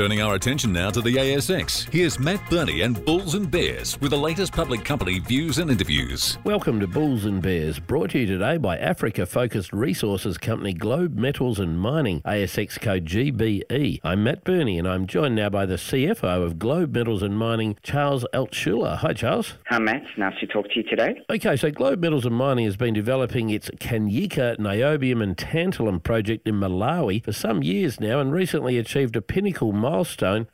Turning our attention now to the ASX, here's Matt Birney and Bulls and Bears with the latest public company views and interviews. Welcome to Bulls and Bears, brought to you today by Africa focused resources company Globe Metals and Mining, ASX code GBE. I'm Matt Birney and I'm joined now by the CFO of Globe Metals and Mining, Charles Altshuler. Hi, Charles. Hi, Matt. Nice to talk to you today. Okay, so Globe Metals and Mining has been developing its Kanyika niobium and tantalum project in Malawi for some years now and recently achieved a pinnacle milestone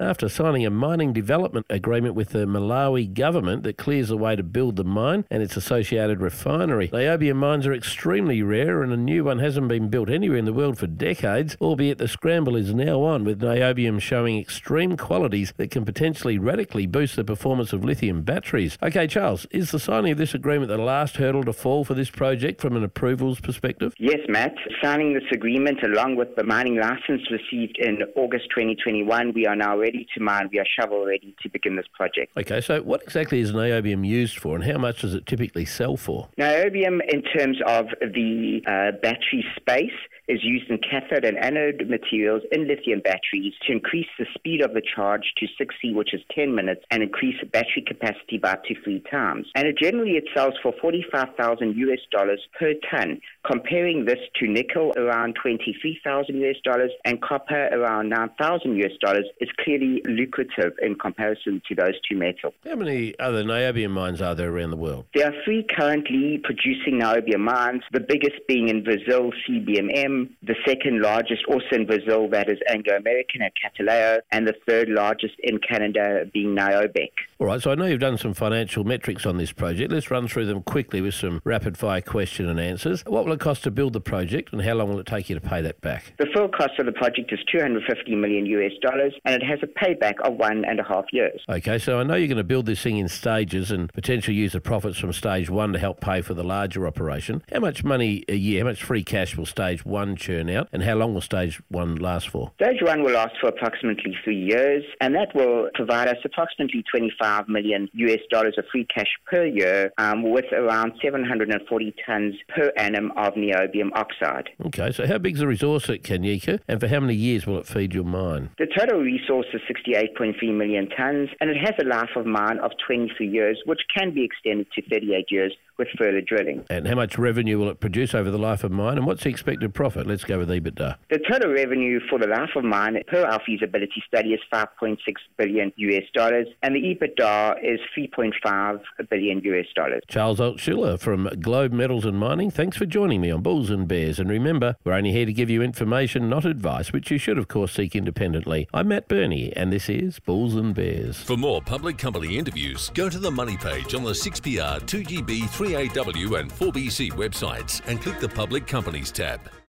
after signing a mining development agreement with the Malawi government that clears the way to build the mine and its associated refinery. Niobium mines are extremely rare and a new one hasn't been built anywhere in the world for decades, albeit the scramble is now on with niobium showing extreme qualities that can potentially radically boost the performance of lithium batteries. Okay, Charles, is the signing of this agreement the last hurdle to fall for this project from an approvals perspective? Yes, Matt. Signing this agreement along with the mining license received in August 2021, we are now ready to mine. We are shovel ready to begin this project. Okay, so what exactly is niobium used for and how much does it typically sell for? Niobium, in terms of the uh, battery space, is used in cathode and anode materials in lithium batteries to increase the speed of the charge to 6C, which is 10 minutes, and increase battery capacity by up to three times. And it generally it sells for 45,000 US dollars per ton, comparing this to nickel around 23,000 US dollars and copper around 9,000 US dollars is clearly lucrative in comparison to those two metals. How many other niobium mines are there around the world? There are three currently producing niobium mines, the biggest being in Brazil, CBMM, the second largest also in Brazil, that is Anglo American at Catalão, and the third largest in Canada being Niobec. All right, so I know you've done some financial metrics on this project. Let's run through them quickly with some rapid fire question and answers. What will it cost to build the project and how long will it take you to pay that back? The full cost of the project is 250 million US dollars and it has a payback of one and a half years. Okay, so I know you're going to build this thing in stages and potentially use the profits from stage one to help pay for the larger operation. How much money a year, how much free cash will stage one churn out and how long will stage one last for? Stage one will last for approximately three years and that will provide us approximately 25 million US dollars of free cash per year um, with around 740 tons per annum of niobium oxide. Okay, so how big is the resource at Kanyika and for how many years will it feed your mine? The total resource is 68.3 million tons and it has a life of mine of 23 years, which can be extended to 38 years with further drilling. And how much revenue will it produce over the life of mine and what's the expected profit? Let's go with EBITDA. The total revenue for the life of mine per our feasibility study is 5.6 billion US dollars and the EBITDA is 3.5 billion US dollars. Charles Altshuler from Globe Metals and Mining, thanks for joining me on Bulls and Bears. And remember, we're only here to give you information, not advice, which you should, of course, seek independently. I'm Matt Birney, and this is Bulls and Bears. For more public company interviews, go to the Money page on the 6PR, 2GB, 3AW, and 4BC websites and click the Public Companies tab.